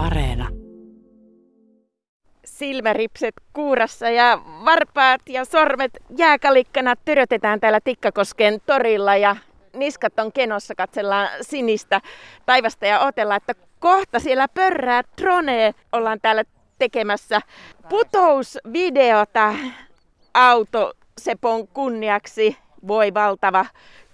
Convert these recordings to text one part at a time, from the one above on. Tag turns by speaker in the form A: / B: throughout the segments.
A: Areena.
B: Silmäripset kuurassa ja varpaat ja sormet jääkalikkana törötetään täällä Tikkakosken torilla ja niskat on kenossa, katsellaan sinistä taivasta ja otellaan, että kohta siellä pörrää drone. Ollaan täällä tekemässä putousvideota autosepon kunniaksi. Voi valtava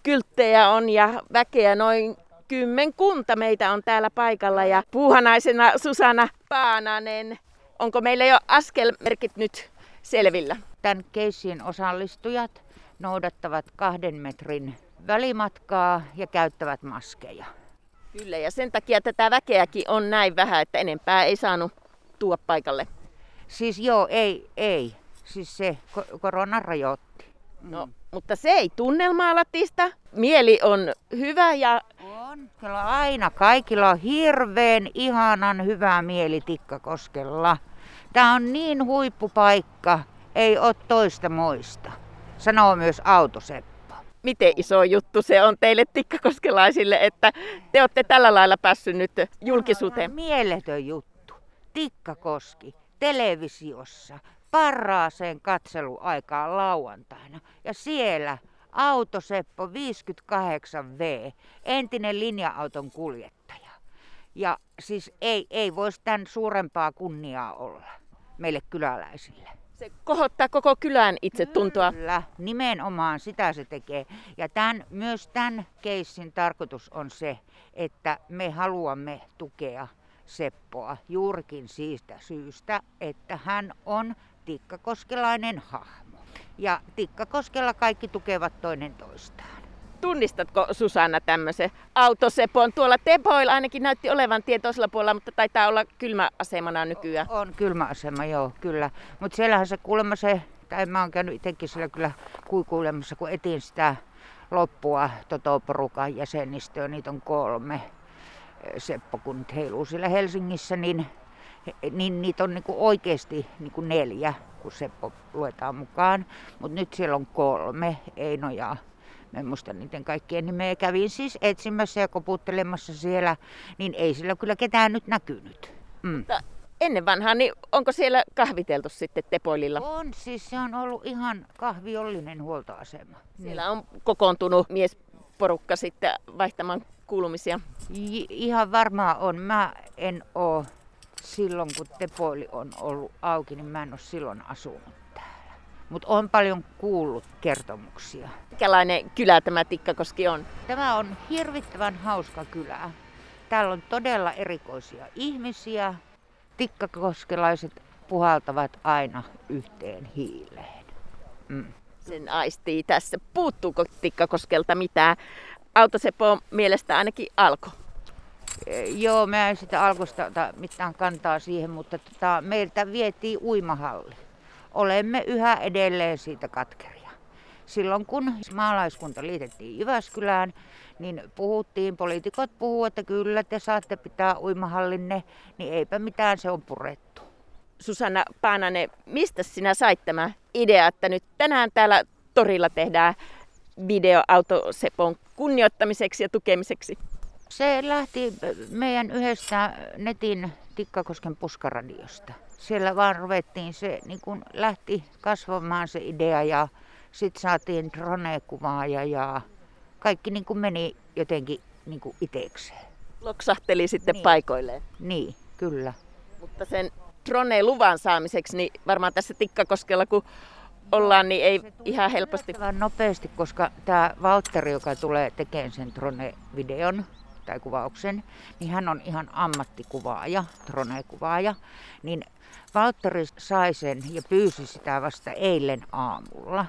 B: kylttejä on ja väkeä noin kymmenkunta meitä on täällä paikalla ja puuhanaisena Susanna Paananen. Onko meillä jo askelmerkit nyt selvillä?
C: Tämän keissin osallistujat noudattavat kahden metrin välimatkaa ja käyttävät maskeja.
B: Kyllä, ja sen takia tätä väkeäkin on näin vähän, että enempää ei saanut tuoda paikalle.
C: Siis joo, ei, ei. Siis se korona rajoitti.
B: No, mutta se ei tunnelmaa latista. Mieli on hyvä ja...
C: Kyllä aina kaikilla on hirveän ihanan hyvä mieli Tikkakoskella. Tämä on niin huippupaikka, ei ole toista moista. Sanoo myös autoseppo.
B: Miten iso juttu se on teille tikkakoskelaisille, että te olette tällä lailla päässyt nyt julkisuuteen?
C: Mieletön juttu. Tikkakoski televisiossa parhaaseen katseluaikaan lauantaina. Ja siellä Autoseppo 58V, entinen linja-auton kuljettaja. Ja siis ei, ei voisi tämän suurempaa kunniaa olla meille kyläläisille.
B: Se kohottaa koko kylän itse tuntua.
C: Kyllä, nimenomaan sitä se tekee. Ja tämän, myös tämän keissin tarkoitus on se, että me haluamme tukea Seppoa juurikin siitä syystä, että hän on tikkakoskelainen hahmo. Ja Tikkakoskella kaikki tukevat toinen toistaan.
B: Tunnistatko Susanna tämmöisen autosepon? Tuolla Tepoilla ainakin näytti olevan tie toisella puolella, mutta taitaa olla kylmäasemana nykyään.
C: On, on kylmäasema, joo, kyllä. Mutta siellähän se kuulemma se, tai mä oon käynyt itsekin siellä kyllä kuikuilemassa, kun etin sitä loppua Toto-porukan jäsenistöä, niitä on kolme. Seppo, kun heiluu siellä Helsingissä, niin niin niitä on niinku oikeasti niinku neljä, kun Seppo luetaan mukaan. Mutta nyt siellä on kolme, Eino ja Mä en muista niiden kaikkien nimeä. Kävin siis etsimässä ja koputtelemassa siellä, niin ei sillä kyllä ketään nyt näkynyt.
B: Mm. ennen vanhaa, niin onko siellä kahviteltu sitten Tepoililla?
C: On, siis se on ollut ihan kahviollinen huoltoasema.
B: Siellä on kokoontunut miesporukka sitten vaihtamaan kuulumisia.
C: J- ihan varmaan on. Mä en oo silloin, kun Tepoili on ollut auki, niin mä en ole silloin asunut täällä. Mutta on paljon kuullut kertomuksia.
B: Mikälainen kylä tämä Tikkakoski on?
C: Tämä on hirvittävän hauska kylä. Täällä on todella erikoisia ihmisiä. Tikkakoskelaiset puhaltavat aina yhteen hiileen.
B: Mm. Sen aistii tässä. Puuttuuko Tikkakoskelta mitään? Autosepo mielestä ainakin alkoi.
C: Joo, mä en sitä alkusta mitään kantaa siihen, mutta tota, meiltä vietiin uimahalli. Olemme yhä edelleen siitä katkeria. Silloin kun maalaiskunta liitettiin Jyväskylään, niin puhuttiin, poliitikot puhuu, että kyllä te saatte pitää uimahallinne, niin eipä mitään, se on purettu.
B: Susanna Paananen, mistä sinä sait tämä idea, että nyt tänään täällä torilla tehdään videoautosepon kunnioittamiseksi ja tukemiseksi?
C: Se lähti meidän yhdestä netin Tikkakosken puskaradiosta. Siellä vaan ruvettiin, se niin kun lähti kasvamaan se idea ja sitten saatiin drone-kuvaa ja, ja kaikki niin kuin meni jotenkin niin kuin itekseen.
B: Loksahteli sitten niin. paikoilleen.
C: Niin, kyllä.
B: Mutta sen drone-luvan saamiseksi, niin varmaan tässä Tikkakoskella, kun ollaan, niin ei ihan helposti.
C: nopeasti, koska tämä Valtteri, joka tulee tekemään sen drone-videon, tai kuvauksen, niin hän on ihan ammattikuvaaja, drone-kuvaaja. Niin Valtteri sai sen ja pyysi sitä vasta eilen aamulla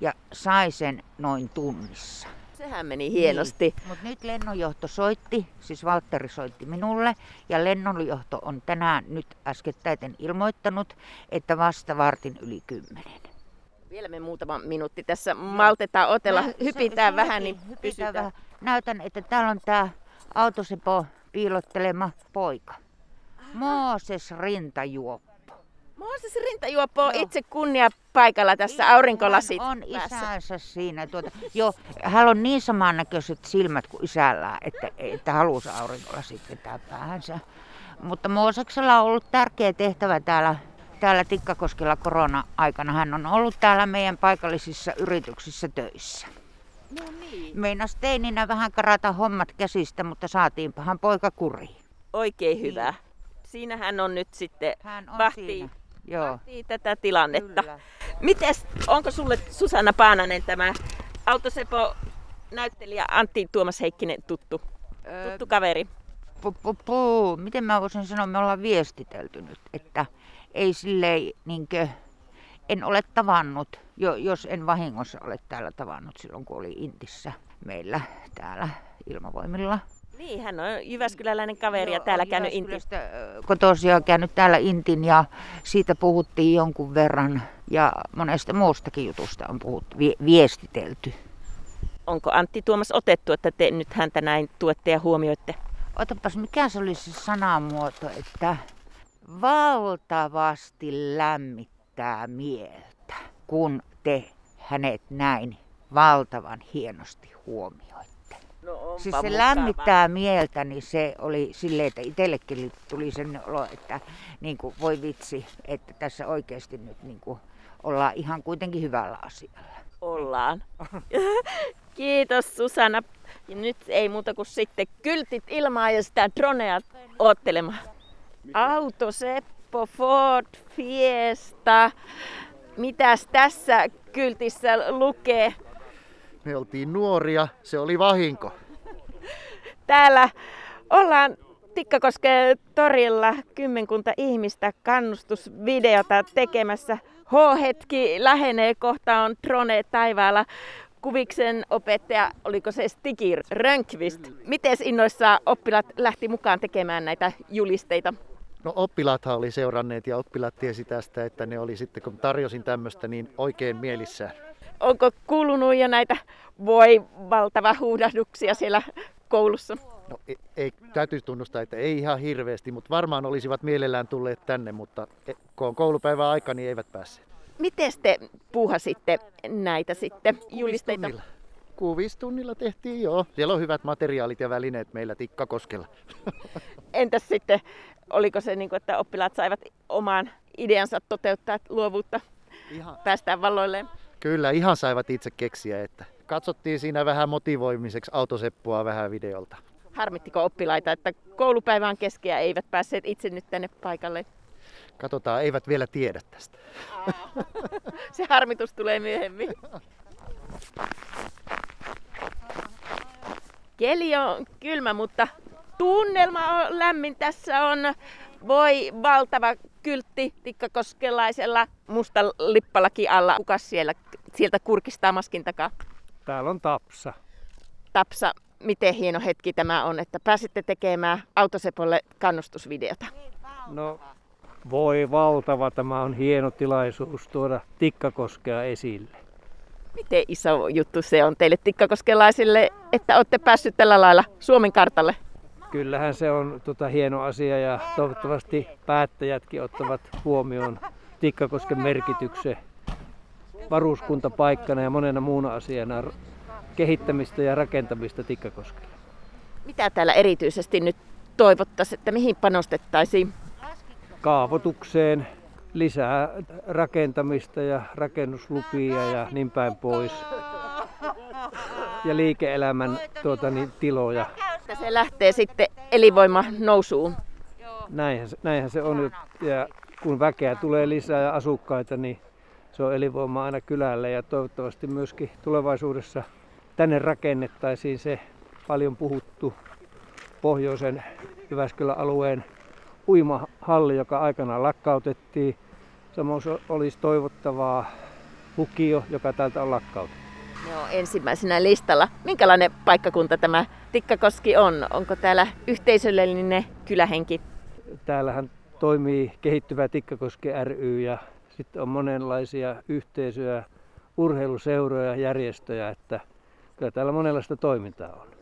C: ja sai sen noin tunnissa.
B: Sehän meni hienosti.
C: Niin. Mutta nyt lennonjohto soitti, siis Valtteri soitti minulle, ja lennonjohto on tänään nyt äskettäiten ilmoittanut, että vasta vartin yli kymmenen.
B: Vielä me muutama minuutti tässä maltetaan otella, hypitään se, vähän, niin pysytään. Vähän.
C: Näytän, että täällä on tämä autosepo piilottelema poika. Mooses Rintajuoppo.
B: Mooses Rintajuoppo on itse kunnia paikalla tässä aurinkolasit
C: Hän on
B: päässä.
C: isänsä siinä. Tuota, joo, hän on niin samannäköiset silmät kuin isällään, että, että halusi aurinkolasit vetää päähänsä. Mutta Mooseksella on ollut tärkeä tehtävä täällä, täällä Tikkakoskella korona-aikana. Hän on ollut täällä meidän paikallisissa yrityksissä töissä.
B: No niin.
C: Meinas teininä vähän karata hommat käsistä, mutta saatiinpahan poika kuriin.
B: Oikein hyvä. Siinähän on nyt sitten
C: Hän on
B: vahtii,
C: siinä. Joo.
B: vahtii tätä tilannetta.
C: Kyllä.
B: Mites, onko sulle Susanna Paananen tämä Autosepo näyttelijä Antti Tuomas Heikkinen tuttu,
C: Öö,
B: tuttu kaveri?
C: pu, pu, pu. Miten mä voisin sanoa, me ollaan viestitelty nyt, että ei silleen niinkö, en ole tavannut, jo, jos en vahingossa ole täällä tavannut silloin, kun oli Intissä meillä täällä ilmavoimilla.
B: Niin, hän on Jyväskyläläinen kaveri ja täällä käynyt Inti.
C: Jyväskylästä, ö, Kotoisin käynyt täällä Intin ja siitä puhuttiin jonkun verran ja monesta muustakin jutusta on puhuttu, vie, viestitelty.
B: Onko Antti Tuomas otettu, että te nyt häntä näin tuette ja huomioitte?
C: Otapas, mikä se oli se sanamuoto, että valtavasti lämmittää mieltä, kun te hänet näin valtavan hienosti huomioitte.
B: No onpa
C: Siis se lämmittää mieltä, niin se oli silleen, että itsellekin tuli sen olo, että niin kuin, voi vitsi, että tässä oikeasti nyt niin kuin, ollaan ihan kuitenkin hyvällä asialla.
B: Ollaan. Kiitos Susanna. Ja nyt ei muuta kuin sitten kyltit ilmaa ja sitä dronea oottelemaan. Auto Seppo Ford Fiesta. Mitäs tässä kyltissä lukee?
A: Me oltiin nuoria, se oli vahinko.
B: Täällä ollaan Tikkakosken torilla kymmenkunta ihmistä kannustusvideota tekemässä. H-hetki lähenee, kohta on drone taivaalla. Kuviksen opettaja, oliko se Stigir Rönkvist. Miten innoissa oppilaat lähti mukaan tekemään näitä julisteita?
A: No oppilaathan oli seuranneet ja oppilaat tiesi tästä, että ne oli sitten kun tarjosin tämmöistä niin oikein mielissään.
B: Onko kuulunut jo näitä voi valtava huudahduksia siellä koulussa?
A: No ei, ei, täytyy tunnustaa, että ei ihan hirveästi, mutta varmaan olisivat mielellään tulleet tänne, mutta e- kun on koulupäivän aika, niin eivät päässeet.
B: Miten te puuhasitte näitä sitten julisteita?
A: Kuvistunnilla tehtiin joo. Siellä on hyvät materiaalit ja välineet meillä Tikkakoskella.
B: Entäs sitten, oliko se niin kuin, että oppilaat saivat oman ideansa toteuttaa luovuutta,
A: Ihan.
B: päästään valloilleen?
A: Kyllä, ihan saivat itse keksiä, että katsottiin siinä vähän motivoimiseksi autoseppoa vähän videolta.
B: Harmittiko oppilaita, että koulupäivä on kesken ja eivät päässeet itse nyt tänne paikalle?
A: Katsotaan, eivät vielä tiedä tästä.
B: Se harmitus tulee myöhemmin. Keli on kylmä, mutta tunnelma on lämmin. Tässä on voi valtava kyltti tikkakoskelaisella musta lippalaki alla. Kuka siellä, sieltä kurkistaa maskin takaa?
D: Täällä on Tapsa.
B: Tapsa, miten hieno hetki tämä on, että pääsitte tekemään Autosepolle kannustusvideota.
D: No voi valtava, tämä on hieno tilaisuus tuoda Tikkakoskea esille.
B: Miten iso juttu se on teille tikkakoskelaisille, että olette päässyt tällä lailla Suomen kartalle?
D: Kyllähän se on tota, hieno asia ja toivottavasti päättäjätkin ottavat huomioon Tikkakosken merkityksen varuskuntapaikkana ja monena muuna asiana kehittämistä ja rakentamista Tikkakoskella.
B: Mitä täällä erityisesti nyt toivottaisiin, että mihin panostettaisiin?
D: Kaavoitukseen lisää rakentamista ja rakennuslupia ja niin päin pois. Ja liike-elämän tuota, niin, tiloja.
B: Että se lähtee sitten elinvoima nousuun.
D: Näinhän, se- näinhän se on. Ja kun väkeä tulee lisää ja asukkaita, niin se on elinvoima aina kylälle. Ja toivottavasti myöskin tulevaisuudessa tänne rakennettaisiin se paljon puhuttu pohjoisen Jyväskylän alueen uimahalli, joka aikanaan lakkautettiin. Samoin se olisi toivottavaa lukio, joka täältä on lakkautettu.
B: Ne on ensimmäisenä listalla. Minkälainen paikkakunta tämä Tikkakoski on? Onko täällä yhteisöllinen kylähenki?
D: Täällähän toimii kehittyvä Tikkakoski ry ja sitten on monenlaisia yhteisöjä, urheiluseuroja, järjestöjä, että kyllä täällä monenlaista toimintaa on.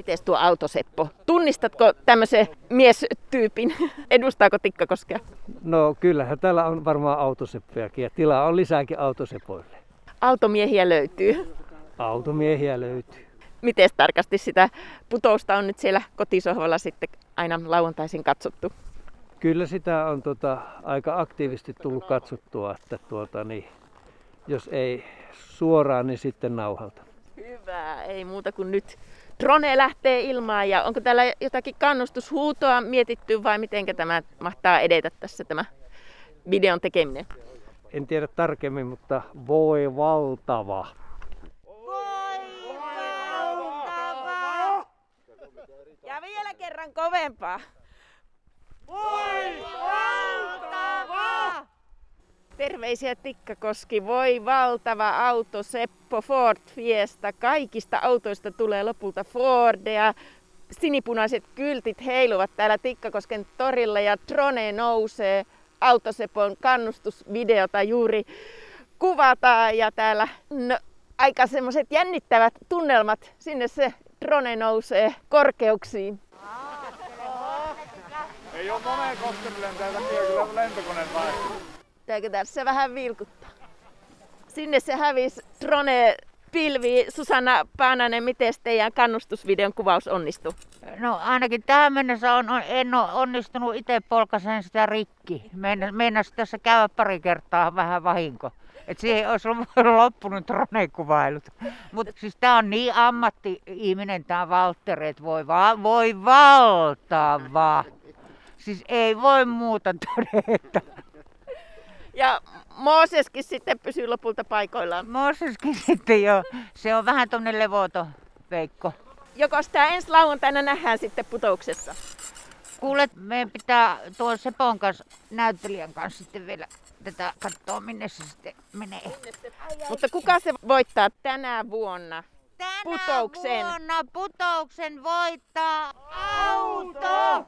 B: Miten tuo autoseppo? Tunnistatko tämmöisen miestyypin? Edustaako Tikkakoskea?
D: No kyllähän täällä on varmaan autoseppiäkin ja tilaa on lisääkin autosepoille.
B: Automiehiä löytyy.
D: Automiehiä löytyy.
B: Miten tarkasti sitä putousta on nyt siellä kotisohvalla sitten aina lauantaisin katsottu?
D: Kyllä sitä on tota, aika aktiivisesti tullut katsottua, että tuota, niin, jos ei suoraan, niin sitten nauhalta.
B: Hyvä, ei muuta kuin nyt drone lähtee ilmaan ja onko täällä jotakin kannustushuutoa mietitty vai miten tämä mahtaa edetä tässä tämä videon tekeminen?
D: En tiedä tarkemmin, mutta voi valtava.
B: Ja vielä kerran kovempaa. Voi valtava! Terveisiä Tikkakoski. Voi valtava auto, Seppo Ford Fiesta. Kaikista autoista tulee lopulta Fordia. Sinipunaiset kyltit heiluvat täällä Tikkakosken torilla ja drone nousee. Autosepon kannustusvideota juuri kuvataan ja täällä no, aika semmoiset jännittävät tunnelmat. Sinne se drone nousee korkeuksiin.
E: Ei ole moneen koskenut lentää kyllä lentokoneen vaihtuu.
B: Pitääkö tässä vähän vilkuttaa? Sinne se hävisi drone pilvi. Susanna Paananen, miten teidän kannustusvideon kuvaus onnistui?
C: No ainakin tähän mennessä on, on, en ole onnistunut itse polkaisen sitä rikki. Meinas tässä käydä pari kertaa vähän vahinko. Et siihen olisi loppunut dronekuvailut. Mutta siis tää on niin ammatti-ihminen tää Valtteri, että voi, va- voi valtava. Siis ei voi muuta todeta.
B: Ja Mooseskin sitten pysyy lopulta paikoillaan.
C: Mooseskin sitten jo. Se on vähän tuonne levoto, Veikko.
B: Joko sitä ensi lauantaina nähdään sitten putouksessa?
C: Kuulet, meidän pitää tuon Sepon kanssa, näyttelijän kanssa sitten vielä tätä katsoa, minne se sitten menee.
B: Mutta kuka se voittaa tänä vuonna?
C: Tänä
B: Putouksen.
C: vuonna putouksen voittaa auto!